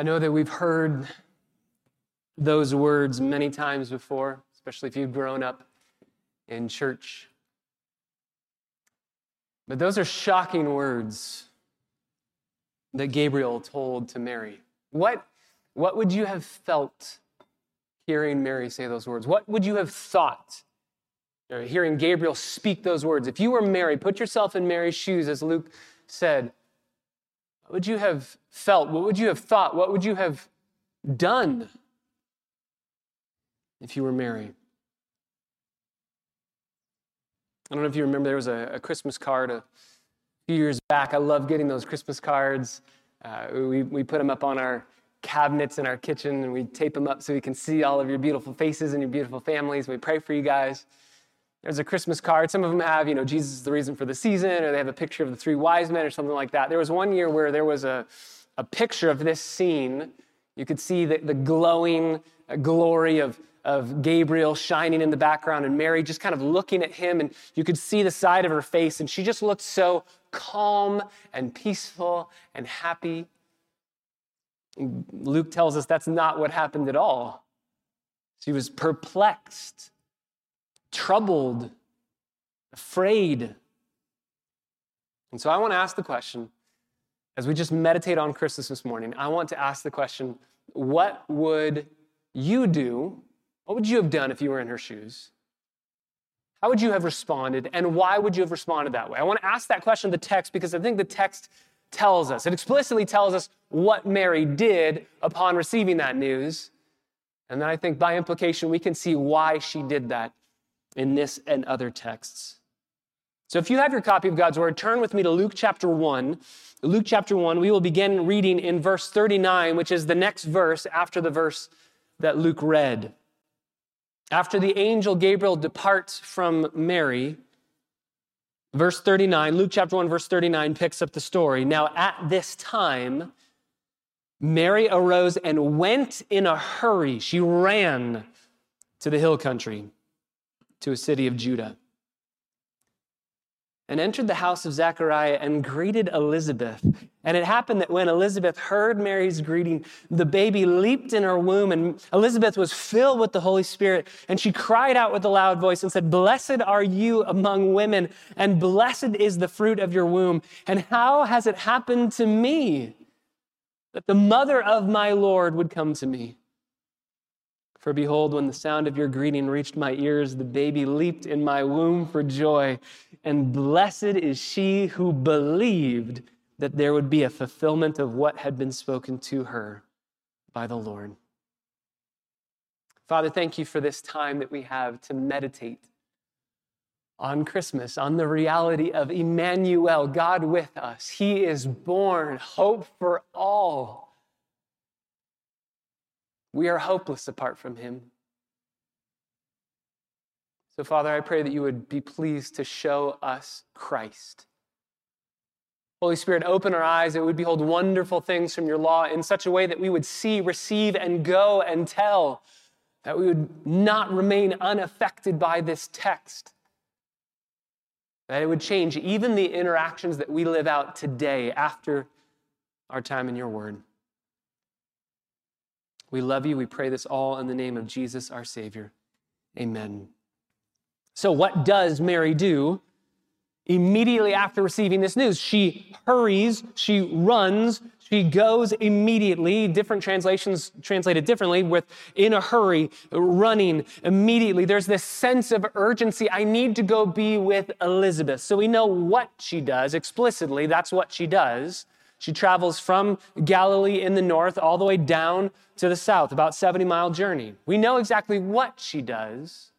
I know that we've heard those words many times before, especially if you've grown up in church. But those are shocking words that Gabriel told to Mary. What, what would you have felt hearing Mary say those words? What would you have thought hearing Gabriel speak those words? If you were Mary, put yourself in Mary's shoes, as Luke said. What would you have felt? What would you have thought? What would you have done if you were Mary? I don't know if you remember, there was a, a Christmas card a few years back. I love getting those Christmas cards. Uh, we, we put them up on our cabinets in our kitchen and we tape them up so we can see all of your beautiful faces and your beautiful families. We pray for you guys. There's a Christmas card. Some of them have, you know, Jesus is the reason for the season, or they have a picture of the three wise men or something like that. There was one year where there was a, a picture of this scene. You could see the, the glowing uh, glory of, of Gabriel shining in the background and Mary just kind of looking at him, and you could see the side of her face, and she just looked so calm and peaceful and happy. Luke tells us that's not what happened at all. She was perplexed troubled, afraid. And so I want to ask the question as we just meditate on Christmas this morning, I want to ask the question what would you do? What would you have done if you were in her shoes? How would you have responded, and why would you have responded that way? I want to ask that question of the text because I think the text tells us, it explicitly tells us what Mary did upon receiving that news. And then I think by implication, we can see why she did that in this and other texts. So if you have your copy of God's Word, turn with me to Luke chapter 1. Luke chapter 1, we will begin reading in verse 39, which is the next verse after the verse that Luke read. After the angel Gabriel departs from Mary, verse 39, Luke chapter 1, verse 39 picks up the story. Now, at this time, Mary arose and went in a hurry. She ran to the hill country to a city of Judah and entered the house of Zechariah and greeted Elizabeth. And it happened that when Elizabeth heard Mary's greeting, the baby leaped in her womb, and Elizabeth was filled with the Holy Spirit. And she cried out with a loud voice and said, Blessed are you among women, and blessed is the fruit of your womb. And how has it happened to me that the mother of my Lord would come to me? For behold, when the sound of your greeting reached my ears, the baby leaped in my womb for joy. And blessed is she who believed that there would be a fulfillment of what had been spoken to her by the Lord. Father, thank you for this time that we have to meditate on Christmas, on the reality of Emmanuel, God with us. He is born, hope for all. We are hopeless apart from Him. So, Father, I pray that you would be pleased to show us Christ. Holy Spirit, open our eyes that we would behold wonderful things from your law in such a way that we would see, receive, and go and tell, that we would not remain unaffected by this text, that it would change even the interactions that we live out today after our time in your word. We love you. We pray this all in the name of Jesus, our Savior. Amen. So, what does Mary do immediately after receiving this news? She hurries, she runs, she goes immediately. Different translations translate it differently with in a hurry, running immediately. There's this sense of urgency. I need to go be with Elizabeth. So we know what she does explicitly. That's what she does. She travels from Galilee in the north all the way down to the south, about 70 mile journey. We know exactly what she does.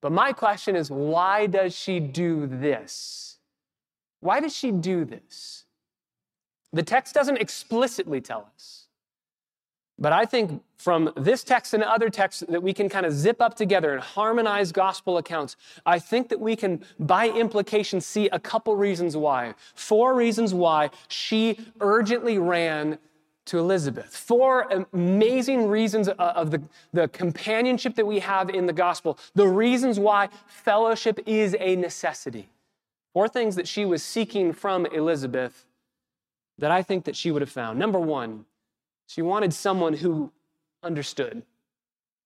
But my question is why does she do this? Why does she do this? The text doesn't explicitly tell us. But I think from this text and other texts that we can kind of zip up together and harmonize gospel accounts, I think that we can, by implication, see a couple reasons why. Four reasons why she urgently ran to Elizabeth. Four amazing reasons uh, of the, the companionship that we have in the gospel, the reasons why fellowship is a necessity. Four things that she was seeking from Elizabeth that I think that she would have found. Number one, She wanted someone who understood.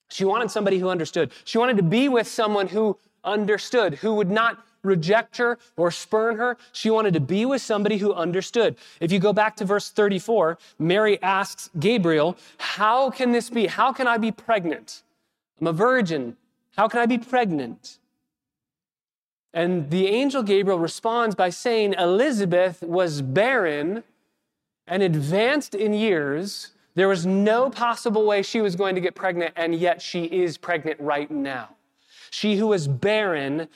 She wanted somebody who understood. She wanted to be with someone who understood, who would not reject her or spurn her. She wanted to be with somebody who understood. If you go back to verse 34, Mary asks Gabriel, How can this be? How can I be pregnant? I'm a virgin. How can I be pregnant? And the angel Gabriel responds by saying Elizabeth was barren and advanced in years. There was no possible way she was going to get pregnant, and yet she is pregnant right now. She who was barren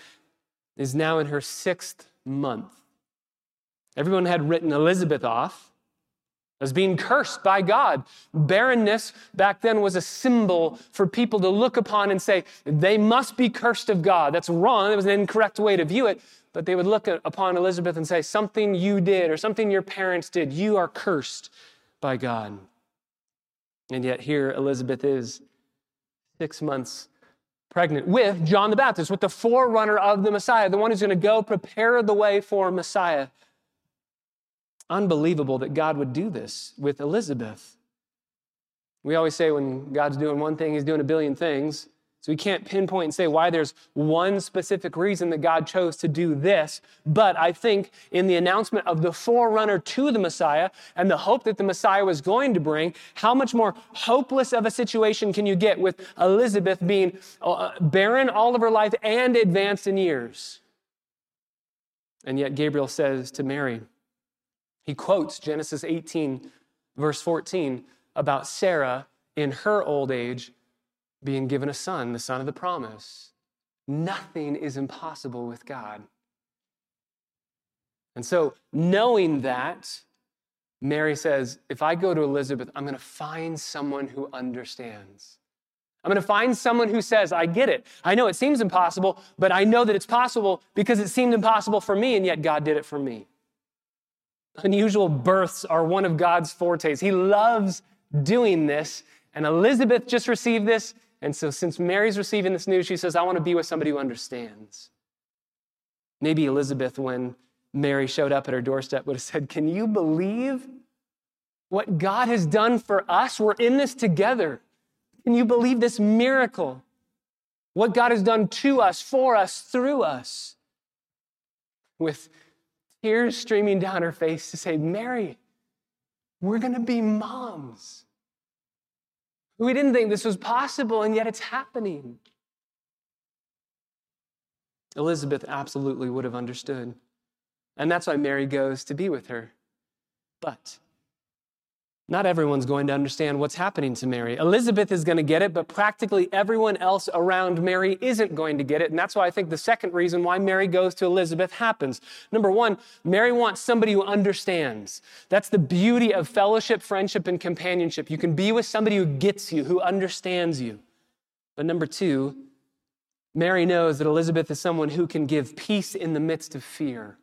is now in her sixth month. Everyone had written Elizabeth off as being cursed by God. Barrenness back then was a symbol for people to look upon and say, they must be cursed of God. That's wrong. It was an incorrect way to view it. But they would look upon Elizabeth and say, something you did or something your parents did, you are cursed by God. And yet here Elizabeth is six months pregnant with John the Baptist, with the forerunner of the Messiah, the one who's going to go prepare the way for Messiah. Unbelievable that God would do this with Elizabeth. We always say when God's doing one thing, he's doing a billion things. So we can't pinpoint and say why there's one specific reason that God chose to do this. But I think in the announcement of the forerunner to the Messiah and the hope that the Messiah was going to bring, how much more hopeless of a situation can you get with Elizabeth being uh, barren all of her life and advanced in years? And yet Gabriel says to Mary, he quotes Genesis 18, verse 14, about Sarah in her old age being given a son, the son of the promise. Nothing is impossible with God. And so, knowing that, Mary says, if I go to Elizabeth, I'm going to find someone who understands. I'm going to find someone who says, I get it. I know it seems impossible, but I know that it's possible because it seemed impossible for me, and yet God did it for me. Unusual births are one of God's fortes. He loves doing this. And Elizabeth just received this, and so, since Mary's receiving this news, she says, I want to be with somebody who understands. Maybe Elizabeth, when Mary showed up at her doorstep, would have said, Can you believe what God has done for us? We're in this together. Can you believe this miracle? What God has done to us, for us, through us? With tears streaming down her face to say, Mary, we're going to be moms. We didn't think this was possible, and yet it's happening. Elizabeth absolutely would have understood. And that's why Mary goes to be with her. But not everyone's going to understand what's happening to Mary. Elizabeth is going to get it, but practically everyone else around Mary isn't going to get it. And that's why I think the second reason why Mary goes to Elizabeth happens. Number one, Mary wants somebody who understands. That's the beauty of fellowship, friendship, and companionship. You can be with somebody who gets you, who understands you. But number two, Mary knows that Elizabeth is someone who can give peace in the midst of fear.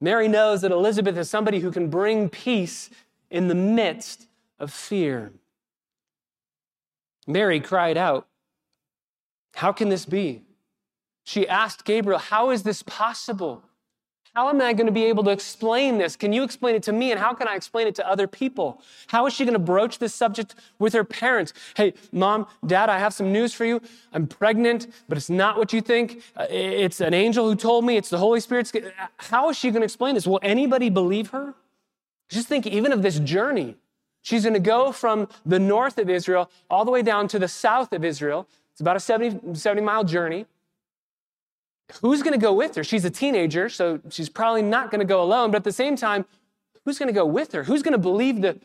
Mary knows that Elizabeth is somebody who can bring peace in the midst of fear. Mary cried out, How can this be? She asked Gabriel, How is this possible? How am I going to be able to explain this? Can you explain it to me? And how can I explain it to other people? How is she going to broach this subject with her parents? Hey, mom, dad, I have some news for you. I'm pregnant, but it's not what you think. Uh, it's an angel who told me, it's the Holy Spirit. How is she going to explain this? Will anybody believe her? Just think even of this journey. She's going to go from the north of Israel all the way down to the south of Israel. It's about a 70, 70 mile journey. Who's going to go with her? She's a teenager, so she's probably not going to go alone. But at the same time, who's going to go with her? Who's going to believe the,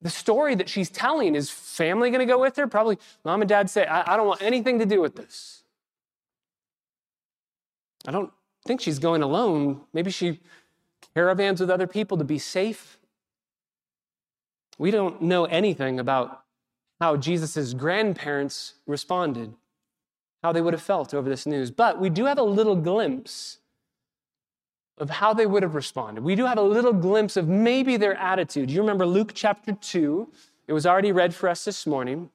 the story that she's telling? Is family going to go with her? Probably mom and dad say, I, I don't want anything to do with this. I don't think she's going alone. Maybe she caravans with other people to be safe. We don't know anything about how Jesus' grandparents responded, how they would have felt over this news, but we do have a little glimpse of how they would have responded. We do have a little glimpse of maybe their attitude. You remember Luke chapter 2, it was already read for us this morning.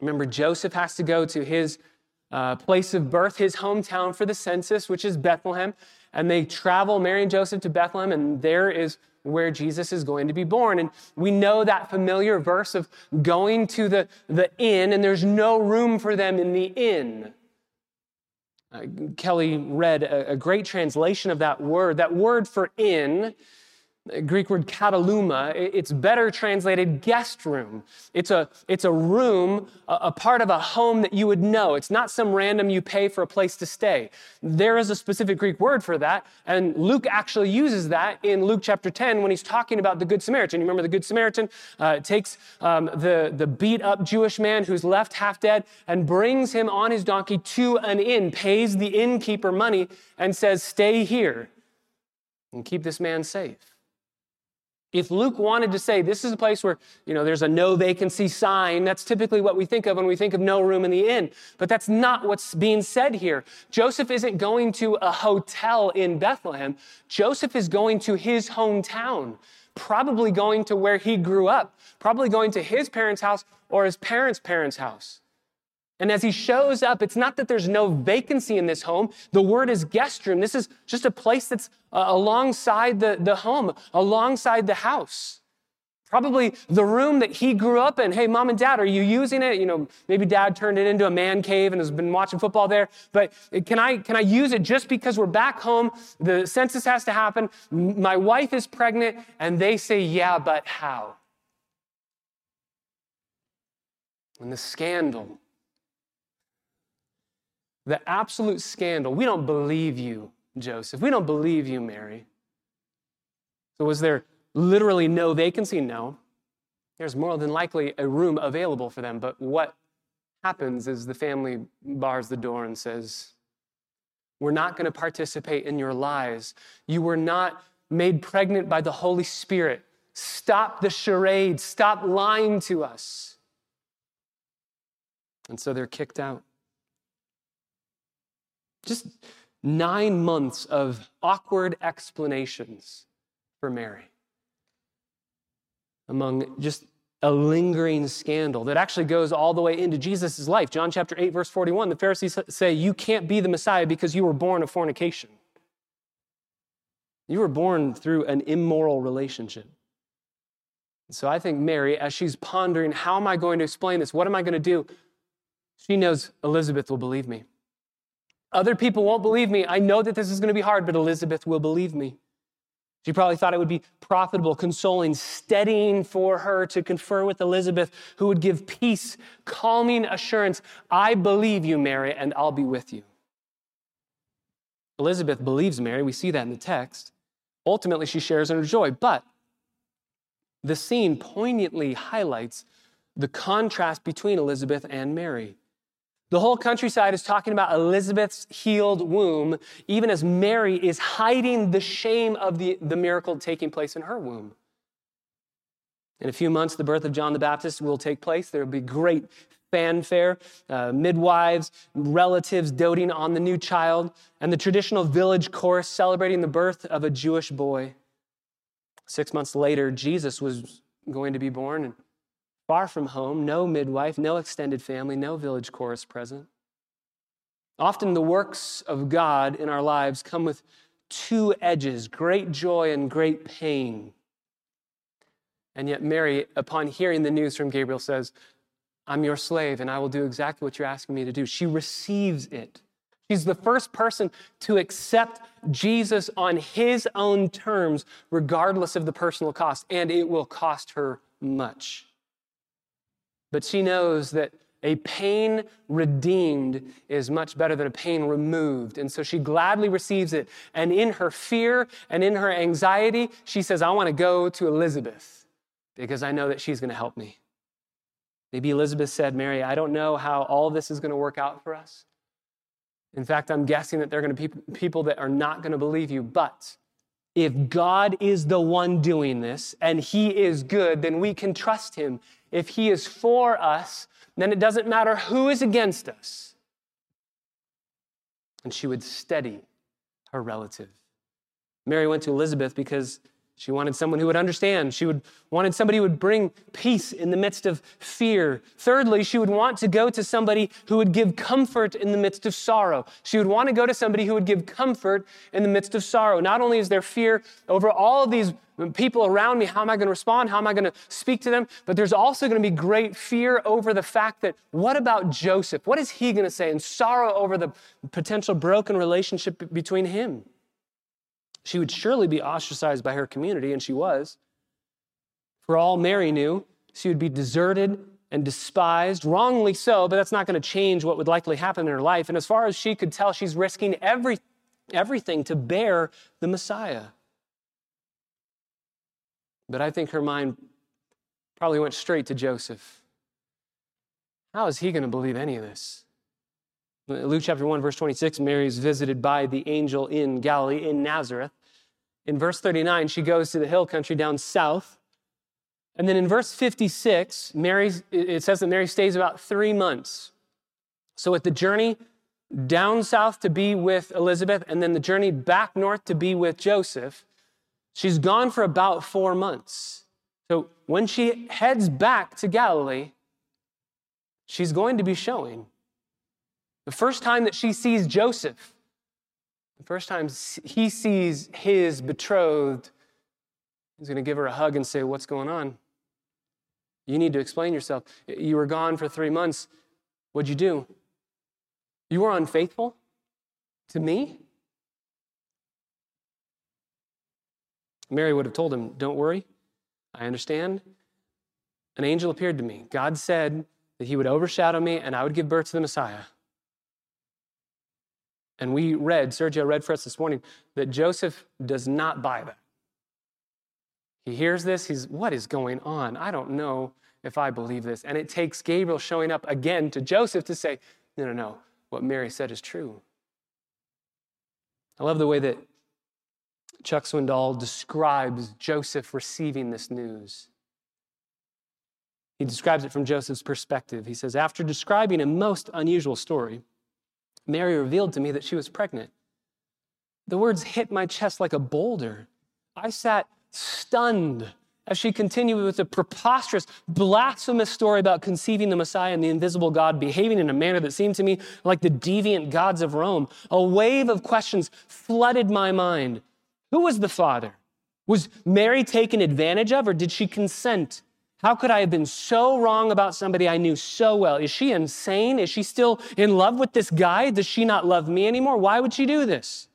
Remember, Joseph has to go to his uh, place of birth, his hometown for the census, which is Bethlehem. And they travel, Mary and Joseph, to Bethlehem, and there is where Jesus is going to be born. And we know that familiar verse of going to the, the inn, and there's no room for them in the inn. Uh, Kelly read a, a great translation of that word. That word for inn Greek word kataluma, it's better translated guest room. It's a, it's a room, a, part of a home that you would know. It's not some random you pay for a place to stay. There is a specific Greek word for that, and Luke actually uses that in Luke chapter 10 when he's talking about the Good Samaritan. You remember the Good Samaritan uh, takes um, the, the beat up Jewish man who's left half dead and brings him on his donkey to an inn, pays the innkeeper money, and says, Stay here and keep this man safe. If Luke wanted to say this is a place where, you know, there's a no vacancy sign, that's typically what we think of when we think of no room in the inn. But that's not what's being said here. Joseph isn't going to a hotel in Bethlehem. Joseph is going to his hometown, probably going to where he grew up, probably going to his parents' house or his parents' parents' house. And as he shows up, it's not that there's no vacancy in this home. The word is guest room. This is just a place that's uh, alongside the, the home, alongside the house. Probably the room that he grew up in. Hey, mom and dad, are you using it? You know, maybe dad turned it into a man cave and has been watching football there. But can I, can I use it just because we're back home? The census has to happen. My wife is pregnant. And they say, yeah, but how? And the scandal the absolute scandal. We don't believe you, Joseph. We don't believe you, Mary. So, was there literally no vacancy? No. There's more than likely a room available for them. But what happens is the family bars the door and says, We're not going to participate in your lies. You were not made pregnant by the Holy Spirit. Stop the charade. Stop lying to us. And so they're kicked out. Just nine months of awkward explanations for Mary. Among just a lingering scandal that actually goes all the way into Jesus' life. John chapter 8, verse 41, the Pharisees say, You can't be the Messiah because you were born of fornication. You were born through an immoral relationship. So I think Mary, as she's pondering, How am I going to explain this? What am I going to do? She knows Elizabeth will believe me. Other people won't believe me. I know that this is going to be hard, but Elizabeth will believe me. She probably thought it would be profitable, consoling, steadying for her to confer with Elizabeth, who would give peace, calming assurance. I believe you, Mary, and I'll be with you. Elizabeth believes Mary. We see that in the text. Ultimately, she shares in her joy. But the scene poignantly highlights the contrast between Elizabeth and Mary. The whole countryside is talking about Elizabeth's healed womb, even as Mary is hiding the shame of the, the miracle taking place in her womb. In a few months, the birth of John the Baptist will take place. There will be great fanfare, uh, midwives, relatives doting on the new child, and the traditional village chorus celebrating the birth of a Jewish boy. Six months later, Jesus was going to be born, and far from home, no midwife, no extended family, no village chorus present. Often the works of God in our lives come with two edges great joy and great pain. And yet, Mary, upon hearing the news from Gabriel, says, I'm your slave and I will do exactly what you're asking me to do. She receives it. She's the first person to accept Jesus on his own terms, regardless of the personal cost, and it will cost her much. But she knows that a pain redeemed is much better than a pain removed. And so she gladly receives it. And in her fear and in her anxiety, she says, I want to go to Elizabeth because I know that she's going to help me. Maybe Elizabeth said, Mary, I don't know how all this is going to work out for us. In fact, I'm guessing that there are going to be people that are not going to believe you. But if God is the one doing this and he is good, then we can trust him if he is for us, then it doesn't matter who is against us. And she would steady her relative. Mary went to Elizabeth because She wanted someone who would understand. She would wanted somebody who would bring peace in the midst of fear. Thirdly, she would want to go to somebody who would give comfort in the midst of sorrow. She would want to go to somebody who would give comfort in the midst of sorrow. Not only is there fear over all of these people around me, how am I going to respond? How am I going to speak to them? But there's also going to be great fear over the fact that what about Joseph? What is he going to say? And sorrow over the potential broken relationship between him. She would surely be ostracized by her community, and she was. For all Mary knew, she would be deserted and despised, wrongly so, but that's not going to change what would likely happen in her life. And as far as she could tell, she's risking every, everything to bear the Messiah. But I think her mind probably went straight to Joseph. How is he going to believe any of this? Luke chapter 1, verse 26, Mary is visited by the angel in Galilee, in Nazareth. In verse 39, she goes to the hill country down south. And then in verse 56, Mary, it says that Mary stays about three months. So at the journey down south to be with Elizabeth, and then the journey back north to be with Joseph, she's gone for about four months. So when she heads back to Galilee, she's going to be showing the first time that she sees Joseph, the first time he sees his betrothed, he's going to give her a hug and say, What's going on? You need to explain yourself. You were gone for three months. What'd you do? You were unfaithful to me? Mary would have told him, Don't worry, I understand. An angel appeared to me. God said that he would overshadow me and I would give birth to the Messiah. And we read, Sergio read for us this morning, that Joseph does not buy that. He hears this, he's, what is going on? I don't know if I believe this. And it takes Gabriel showing up again to Joseph to say, no, no, no, what Mary said is true. I love the way that Chuck Swindoll describes Joseph receiving this news. He describes it from Joseph's perspective. He says, After describing a most unusual story, Mary revealed to me that she was pregnant. The words hit my chest like a boulder. I sat stunned as she continued with a preposterous, blasphemous story about conceiving the Messiah and the invisible God, behaving in a manner that seemed to me like the deviant gods of Rome. A wave of questions flooded my mind. Who was the father? Was Mary taken advantage of, or did she consent? How could I have been so wrong about somebody I knew so well? Is she insane? Is she still in love with this guy? Does she not love me anymore? Why would she do this?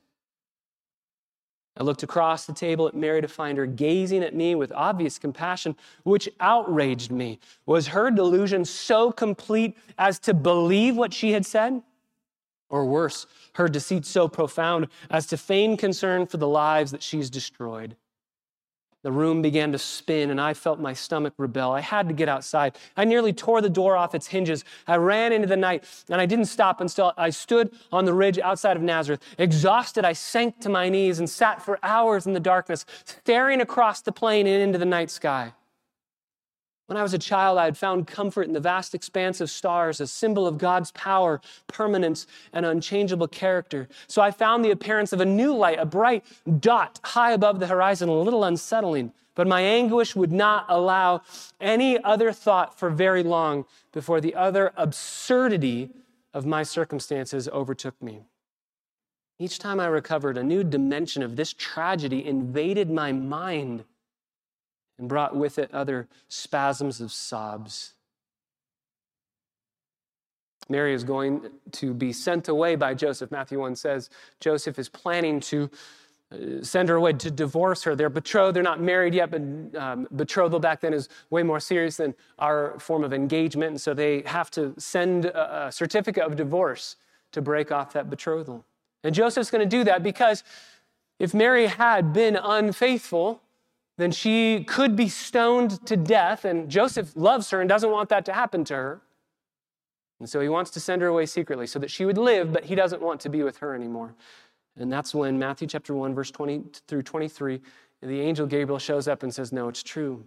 I looked across the table at Mary to find her gazing at me with obvious compassion, which outraged me. Was her delusion so complete as to believe what she had said? Or worse, her deceit so profound as to feign concern for the lives that she's destroyed? The room began to spin, and I felt my stomach rebel. I had to get outside. I nearly tore the door off its hinges. I ran into the night, and I didn't stop until I stood on the ridge outside of Nazareth. Exhausted, I sank to my knees and sat for hours in the darkness, staring across the plain and into the night sky. When I was a child, I had found comfort in the vast expanse of stars, a symbol of God's power, permanence, and unchangeable character. So I found the appearance of a new light, a bright dot high above the horizon, a little unsettling. But my anguish would not allow any other thought for very long before the other absurdity of my circumstances overtook me. Each time I recovered, a new dimension of this tragedy invaded my mind and brought with it other spasms of sobs. Mary is going to be sent away by Joseph. Matthew 1 says Joseph is planning to uh, send her away to divorce her. They're betrothed, they're not married yet, but um, betrothal back then is way more serious than our form of engagement. And so they have to send a, a certificate of divorce to break off that betrothal. And Joseph's going to do that because if Mary had been unfaithful, then she could be stoned to death. And Joseph loves her and doesn't want that to happen to her. And so he wants to send her away secretly so that she would live, but he doesn't want to be with her anymore. And that's when Matthew chapter 1, verse 20 through 23, the angel Gabriel shows up and says, No, it's true.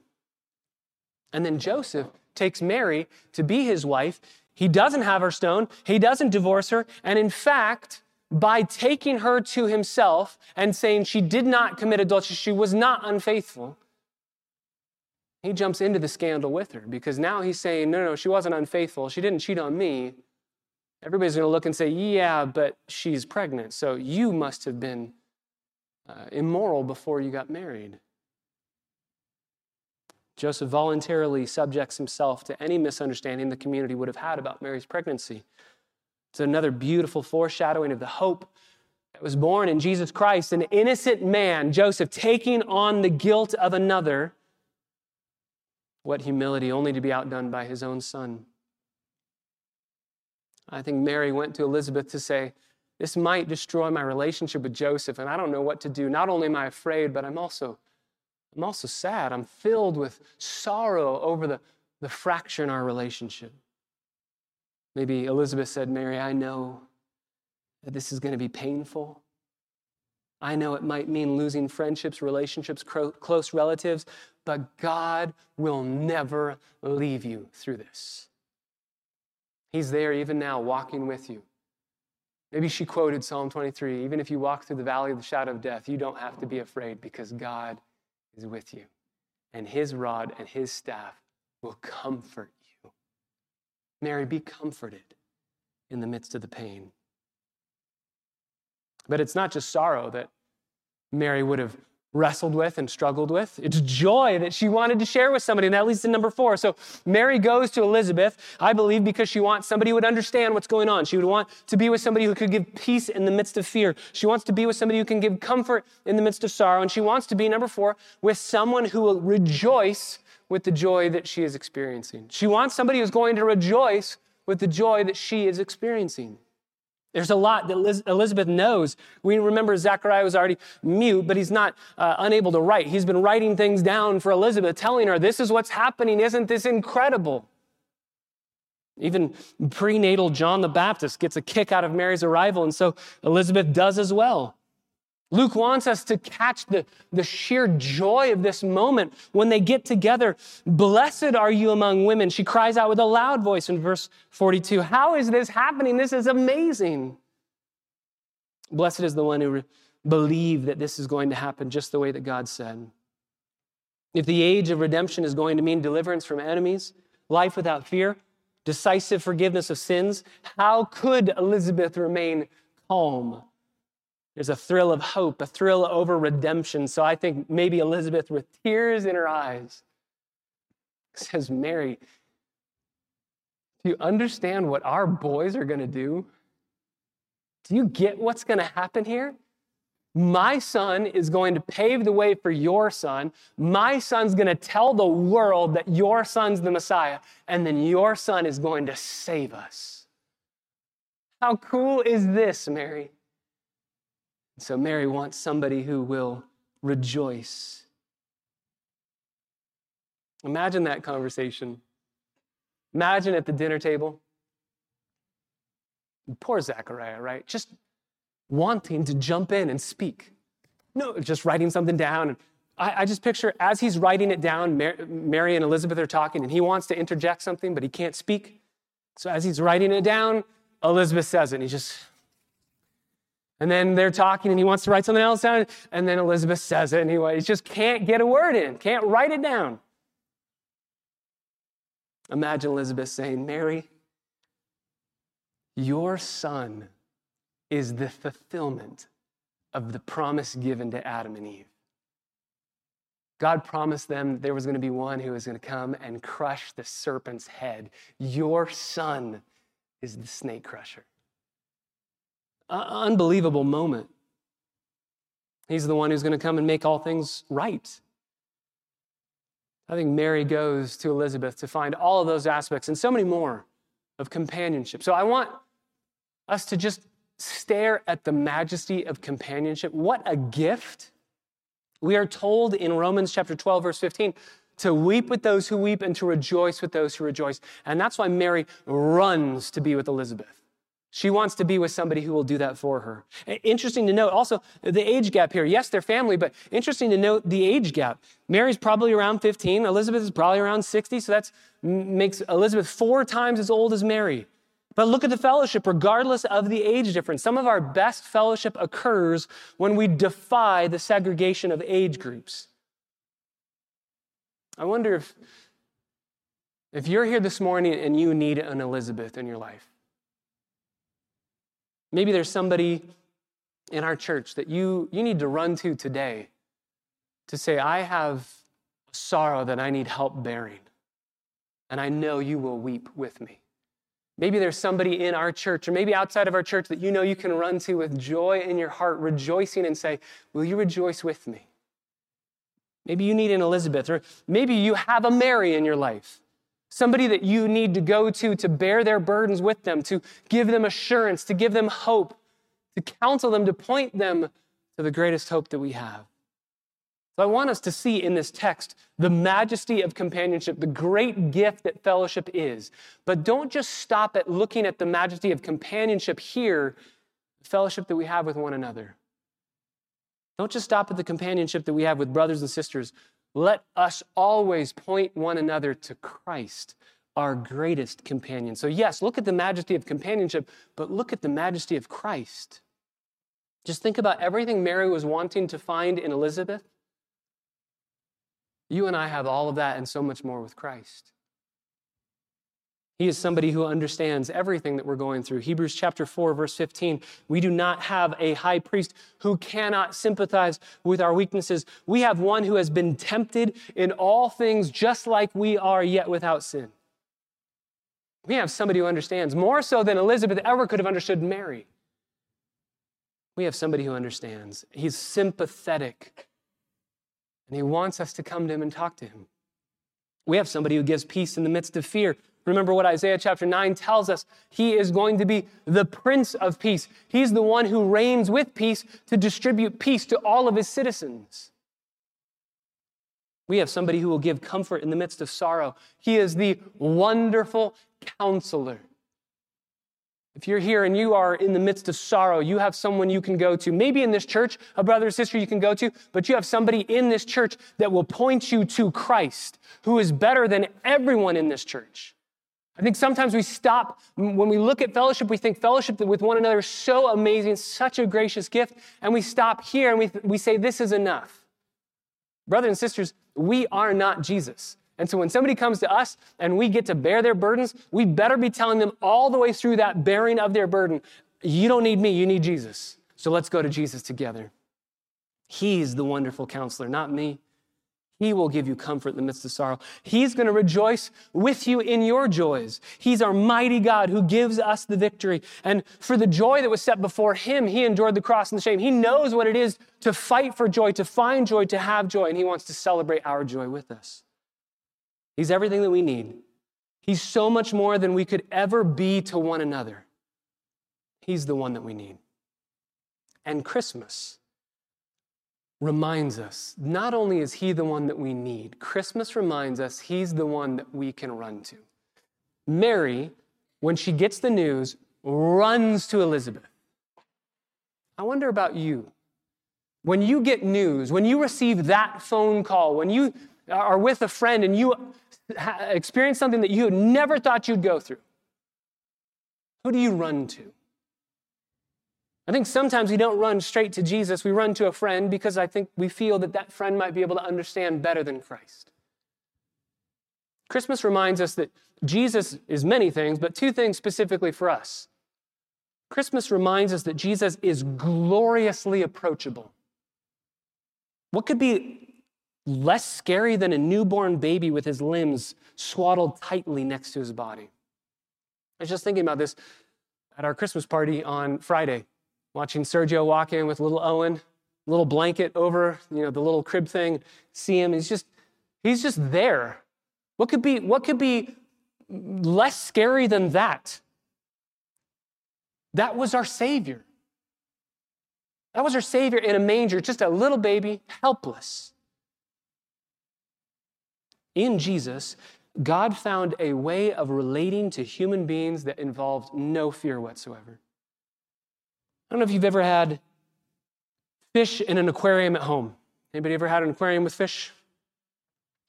And then Joseph takes Mary to be his wife. He doesn't have her stoned, he doesn't divorce her. And in fact, by taking her to himself and saying she did not commit adultery, she was not unfaithful, he jumps into the scandal with her because now he's saying, no, no, she wasn't unfaithful. She didn't cheat on me. Everybody's going to look and say, yeah, but she's pregnant. So you must have been uh, immoral before you got married. Joseph voluntarily subjects himself to any misunderstanding the community would have had about Mary's pregnancy. It's another beautiful foreshadowing of the hope that was born in Jesus Christ, an innocent man, Joseph, taking on the guilt of another. What humility, only to be outdone by his own son. I think Mary went to Elizabeth to say, This might destroy my relationship with Joseph, and I don't know what to do. Not only am I afraid, but I'm also, I'm also sad. I'm filled with sorrow over the, the fracture in our relationship. Maybe Elizabeth said, Mary, I know that this is going to be painful. I know it might mean losing friendships, relationships, close relatives, but God will never leave you through this. He's there even now, walking with you. Maybe she quoted Psalm 23 even if you walk through the valley of the shadow of death, you don't have to be afraid because God is with you. And his rod and his staff will comfort. Mary, be comforted in the midst of the pain. But it's not just sorrow that Mary would have wrestled with and struggled with. It's joy that she wanted to share with somebody, and that leads to number four. So Mary goes to Elizabeth, I believe, because she wants somebody who would understand what's going on. She would want to be with somebody who could give peace in the midst of fear. She wants to be with somebody who can give comfort in the midst of sorrow. And she wants to be, number four, with someone who will rejoice with the joy that she is experiencing. She wants somebody who's going to rejoice with the joy that she is experiencing. There's a lot that Elizabeth knows. We remember Zechariah was already mute, but he's not uh, unable to write. He's been writing things down for Elizabeth, telling her, This is what's happening. Isn't this incredible? Even prenatal John the Baptist gets a kick out of Mary's arrival, and so Elizabeth does as well. Luke wants us to catch the, the sheer joy of this moment when they get together. Blessed are you among women. She cries out with a loud voice in verse 42. How is this happening? This is amazing. Blessed is the one who re- believe that this is going to happen just the way that God said. If the age of redemption is going to mean deliverance from enemies, life without fear, decisive forgiveness of sins, how could Elizabeth remain calm? There's a thrill of hope, a thrill over redemption. So I think maybe Elizabeth, with tears in her eyes, says, Mary, do you understand what our boys are going to do? Do you get what's going to happen here? My son is going to pave the way for your son. My son's going to tell the world that your son's the Messiah, and then your son is going to save us. How cool is this, Mary? So Mary wants somebody who will rejoice. Imagine that conversation. Imagine at the dinner table. Poor Zechariah, right? Just wanting to jump in and speak. No, just writing something down. I, I just picture as he's writing it down, Mary and Elizabeth are talking, and he wants to interject something, but he can't speak. So as he's writing it down, Elizabeth says it, and he just and then they're talking and he wants to write something else down. And then Elizabeth says it he, he just can't get a word in, can't write it down. Imagine Elizabeth saying, Mary, your son is the fulfillment of the promise given to Adam and Eve. God promised them there was going to be one who was going to come and crush the serpent's head. Your son is the snake crusher unbelievable moment. He's the one who's going to come and make all things right. I think Mary goes to Elizabeth to find all of those aspects and so many more of companionship. So I want us to just stare at the majesty of companionship. What a gift. We are told in Romans chapter 12, verse 15, to weep with those who weep and to rejoice with those who rejoice. And that's why Mary runs to be with Elizabeth. She wants to be with somebody who will do that for her. Interesting to note also the age gap here. Yes, they're family, but interesting to note the age gap. Mary's probably around 15, Elizabeth is probably around 60, so that makes Elizabeth four times as old as Mary. But look at the fellowship, regardless of the age difference. Some of our best fellowship occurs when we defy the segregation of age groups. I wonder if, if you're here this morning and you need an Elizabeth in your life. Maybe there's somebody in our church that you, you need to run to today to say, I have sorrow that I need help bearing, and I know you will weep with me. Maybe there's somebody in our church or maybe outside of our church that you know you can run to with joy in your heart, rejoicing and say, Will you rejoice with me? Maybe you need an Elizabeth, or maybe you have a Mary in your life. Somebody that you need to go to to bear their burdens with them, to give them assurance, to give them hope, to counsel them, to point them to the greatest hope that we have. So I want us to see in this text the majesty of companionship, the great gift that fellowship is. But don't just stop at looking at the majesty of companionship here, the fellowship that we have with one another. Don't just stop at the companionship that we have with brothers and sisters. Let us always point one another to Christ, our greatest companion. So, yes, look at the majesty of companionship, but look at the majesty of Christ. Just think about everything Mary was wanting to find in Elizabeth you and I have all of that and so much more with Christ. He is somebody who understands everything that we're going through. Hebrews chapter 4, verse 15. We do not have a high priest who cannot sympathize with our weaknesses. We have one who has been tempted in all things just like we are, yet without sin. We have somebody who understands more so than Elizabeth ever could have understood Mary. We have somebody who understands. He's sympathetic and he wants us to come to him and talk to him. We have somebody who gives peace in the midst of fear. Remember what Isaiah chapter 9 tells us. He is going to be the Prince of Peace. He's the one who reigns with peace to distribute peace to all of his citizens. We have somebody who will give comfort in the midst of sorrow. He is the wonderful counselor. If you're here and you are in the midst of sorrow, you have someone you can go to. Maybe in this church, a brother or sister you can go to, but you have somebody in this church that will point you to Christ, who is better than everyone in this church. I think sometimes we stop, when we look at fellowship, we think fellowship with one another is so amazing, such a gracious gift, and we stop here and we, we say, This is enough. Brothers and sisters, we are not Jesus. And so when somebody comes to us and we get to bear their burdens, we better be telling them all the way through that bearing of their burden, you don't need me, you need Jesus. So let's go to Jesus together. He's the wonderful counselor, not me. He will give you comfort in the midst of sorrow. He's going to rejoice with you in your joys. He's our mighty God who gives us the victory. And for the joy that was set before him, he endured the cross and the shame. He knows what it is to fight for joy, to find joy, to have joy, and he wants to celebrate our joy with us. He's everything that we need. He's so much more than we could ever be to one another. He's the one that we need. And Christmas reminds us not only is He the one that we need, Christmas reminds us He's the one that we can run to. Mary, when she gets the news, runs to Elizabeth. I wonder about you. When you get news, when you receive that phone call, when you are with a friend and you experience something that you never thought you'd go through, who do you run to? I think sometimes we don't run straight to Jesus. We run to a friend because I think we feel that that friend might be able to understand better than Christ. Christmas reminds us that Jesus is many things, but two things specifically for us. Christmas reminds us that Jesus is gloriously approachable. What could be less scary than a newborn baby with his limbs swaddled tightly next to his body. I was just thinking about this at our Christmas party on Friday, watching Sergio walk in with little Owen, little blanket over, you know, the little crib thing, see him, he's just he's just there. What could be what could be less scary than that? That was our savior. That was our savior in a manger, just a little baby, helpless. In Jesus, God found a way of relating to human beings that involved no fear whatsoever. I don't know if you've ever had fish in an aquarium at home. Anybody ever had an aquarium with fish?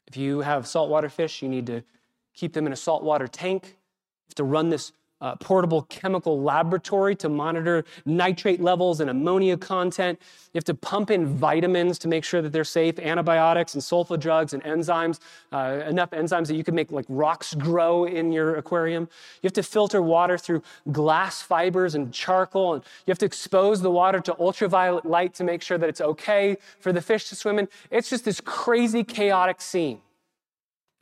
If you have saltwater fish, you need to keep them in a saltwater tank. You have to run this uh, portable chemical laboratory to monitor nitrate levels and ammonia content. You have to pump in vitamins to make sure that they're safe, antibiotics and sulfa drugs and enzymes, uh, enough enzymes that you can make like rocks grow in your aquarium. You have to filter water through glass fibers and charcoal, and you have to expose the water to ultraviolet light to make sure that it's okay for the fish to swim in. It's just this crazy, chaotic scene.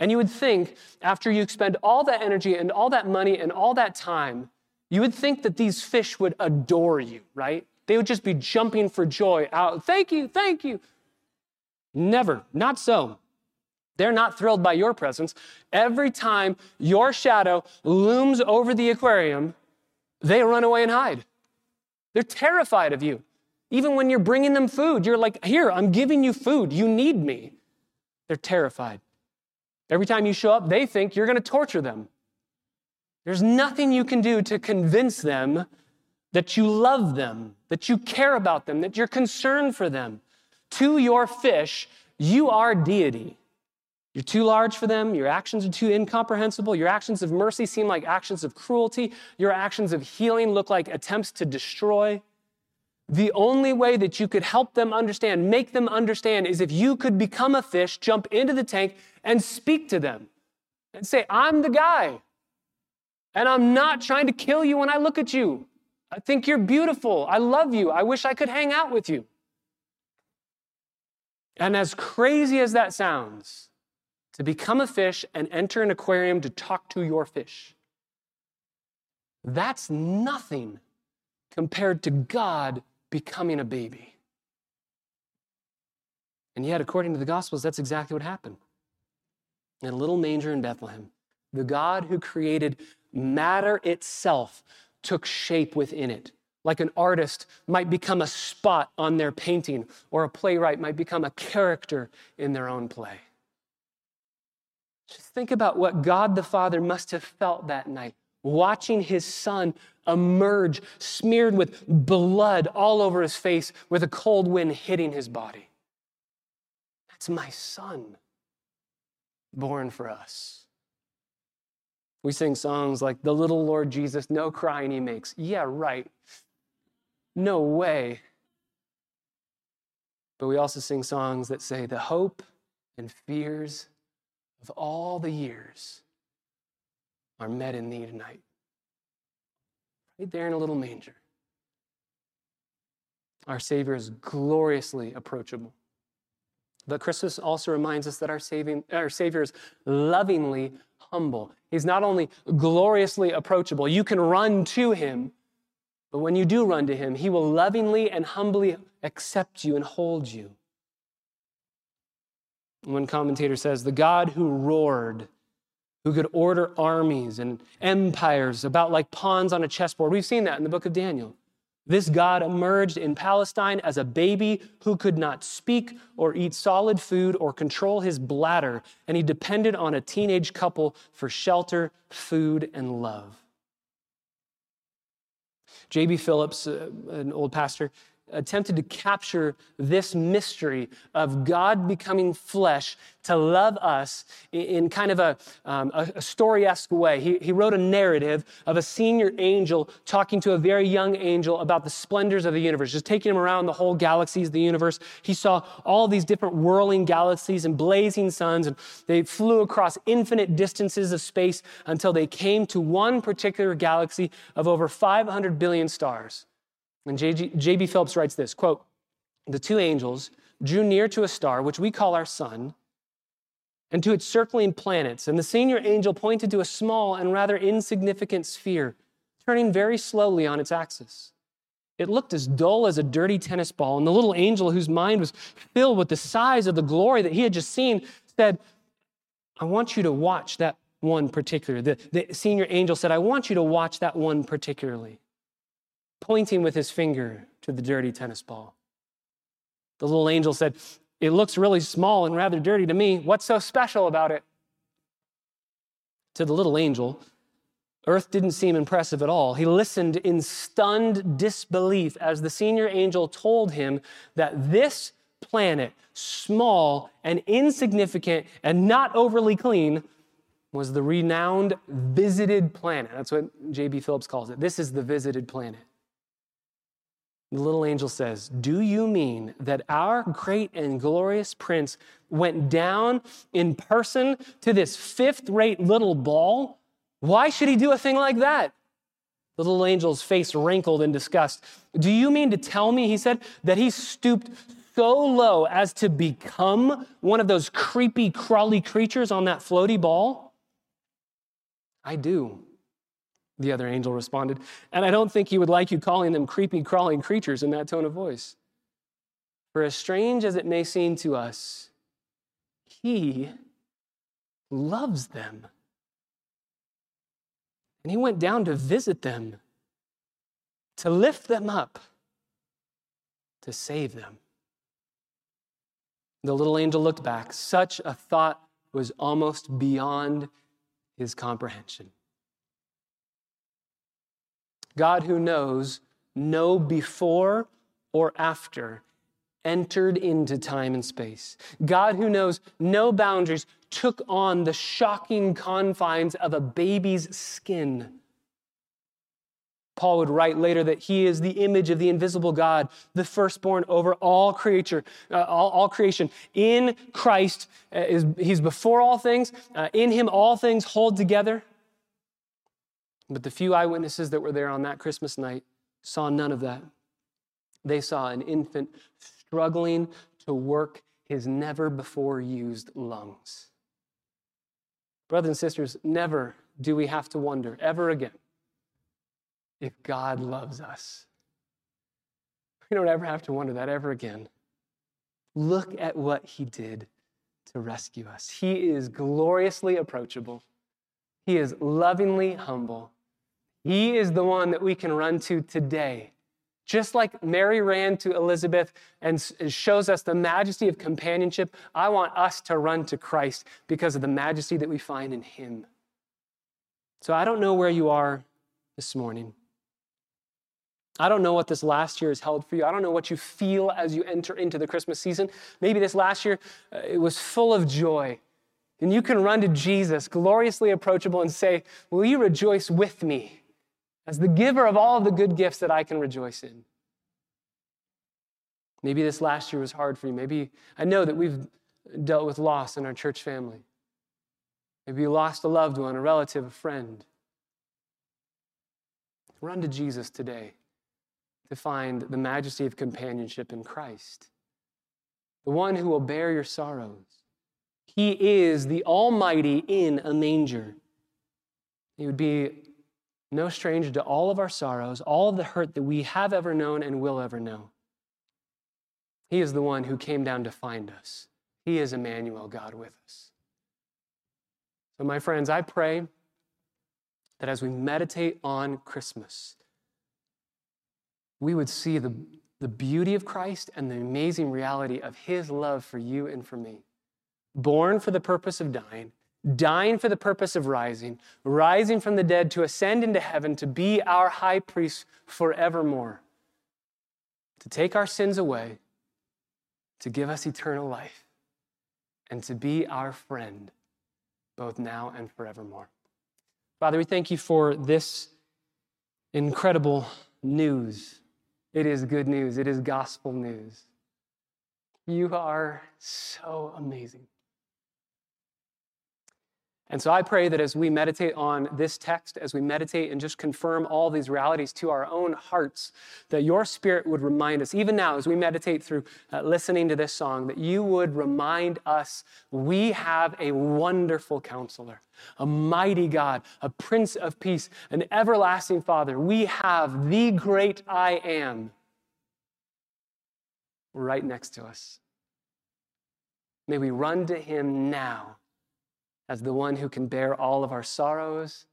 And you would think, after you expend all that energy and all that money and all that time, you would think that these fish would adore you, right? They would just be jumping for joy out. Thank you, thank you. Never, not so. They're not thrilled by your presence. Every time your shadow looms over the aquarium, they run away and hide. They're terrified of you. Even when you're bringing them food, you're like, Here, I'm giving you food. You need me. They're terrified. Every time you show up, they think you're going to torture them. There's nothing you can do to convince them that you love them, that you care about them, that you're concerned for them. To your fish, you are deity. You're too large for them. Your actions are too incomprehensible. Your actions of mercy seem like actions of cruelty. Your actions of healing look like attempts to destroy. The only way that you could help them understand, make them understand, is if you could become a fish, jump into the tank, and speak to them and say, I'm the guy. And I'm not trying to kill you when I look at you. I think you're beautiful. I love you. I wish I could hang out with you. And as crazy as that sounds, to become a fish and enter an aquarium to talk to your fish, that's nothing compared to God becoming a baby. And yet, according to the Gospels, that's exactly what happened. In a little manger in Bethlehem, the God who created matter itself took shape within it. Like an artist might become a spot on their painting, or a playwright might become a character in their own play. Just think about what God the Father must have felt that night watching his son emerge, smeared with blood all over his face, with a cold wind hitting his body. That's my son, born for us. We sing songs like, The little Lord Jesus, no crying he makes. Yeah, right. No way. But we also sing songs that say, The hope and fears of all the years are met in thee tonight. Right there in a little manger. Our Savior is gloriously approachable. But Christmas also reminds us that our, saving, our Savior is lovingly humble. He's not only gloriously approachable, you can run to him, but when you do run to him, he will lovingly and humbly accept you and hold you. One commentator says, The God who roared who could order armies and empires about like pawns on a chessboard. We've seen that in the book of Daniel. This God emerged in Palestine as a baby who could not speak or eat solid food or control his bladder, and he depended on a teenage couple for shelter, food, and love. J.B. Phillips, uh, an old pastor, attempted to capture this mystery of God becoming flesh to love us in kind of a, um, a story esque way. He, he wrote a narrative of a senior angel talking to a very young angel about the splendors of the universe, just taking him around the whole galaxies of the universe. He saw all these different whirling galaxies and blazing suns, and they flew across infinite distances of space until they came to one particular galaxy of over 500 billion stars. And J.B. Phillips writes this quote, The two angels drew near to a star, which we call our sun, and to its circling planets. And the senior angel pointed to a small and rather insignificant sphere, turning very slowly on its axis. It looked as dull as a dirty tennis ball, and the little angel, whose mind was filled with the size of the glory that he had just seen, said, I want you to watch that one particular. The, the senior angel said, I want you to watch that one particularly pointing with his finger to the dirty tennis ball. The little angel said, It looks really small and rather dirty to me. What's so special about it? To the little angel, Earth didn't seem impressive at all. He listened in stunned disbelief as the senior angel told him that this planet, small and insignificant and not overly clean, was the renowned visited planet. That's what J.B. Phillips calls it. This is the visited planet. The little angel says, Do you mean that our great and glorious prince went down in person to this fifth rate little ball? Why should he do a thing like that? The little angel's face wrinkled in disgust. Do you mean to tell me, he said, that he stooped so low as to become one of those creepy, crawly creatures on that floaty ball? I do, the other angel responded. And I don't think he would like you calling them creepy, crawling creatures in that tone of voice. For as strange as it may seem to us, he loves them. And he went down to visit them, to lift them up, to save them. The little angel looked back. Such a thought was almost beyond his comprehension. God, who knows no before or after, entered into time and space. God, who knows no boundaries, took on the shocking confines of a baby's skin. Paul would write later that he is the image of the invisible God, the firstborn over all creature, uh, all, all, creation. In Christ, uh, is, he's before all things. Uh, in him, all things hold together. But the few eyewitnesses that were there on that Christmas night saw none of that. They saw an infant struggling to work his never before used lungs. Brothers and sisters, never do we have to wonder, ever again, if God loves us. We don't ever have to wonder that ever again. Look at what he did to rescue us. He is gloriously approachable, he is lovingly humble, he is the one that we can run to today. Just like Mary ran to Elizabeth and shows us the majesty of companionship, I want us to run to Christ because of the majesty that we find in Him. So I don't know where you are this morning. I don't know what this last year has held for you. I don't know what you feel as you enter into the Christmas season. Maybe this last year uh, it was full of joy. And you can run to Jesus, gloriously approachable, and say, Will you rejoice with me? As the giver of all of the good gifts that I can rejoice in. Maybe this last year was hard for you. Maybe I know that we've dealt with loss in our church family. Maybe you lost a loved one, a relative, a friend. Run to Jesus today to find the majesty of companionship in Christ, the one who will bear your sorrows. He is the Almighty in a manger. He would be no stranger to all of our sorrows, all of the hurt that we have ever known and will ever know. He is the one who came down to find us. He is Emmanuel, God with us. So, my friends, I pray that as we meditate on Christmas, we would see the, the beauty of Christ and the amazing reality of his love for you and for me. Born for the purpose of dying, dying for the purpose of rising, rising from the dead to ascend into heaven to be our high priest forevermore, to take our sins away, to give us eternal life, and to be our friend both now and forevermore. Father, we thank you for this incredible news. It is good news, it is gospel news. You are so amazing. And so I pray that as we meditate on this text, as we meditate and just confirm all these realities to our own hearts, that your spirit would remind us, even now as we meditate through uh, listening to this song, that you would remind us we have a wonderful counselor, a mighty God, a prince of peace, an everlasting father. We have the great I am right next to us. May we run to him now as the one who can bear all of our sorrows,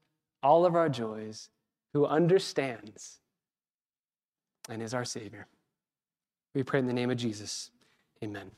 all of our joys, who understands and is our Savior. We pray in the name of Jesus. Amen.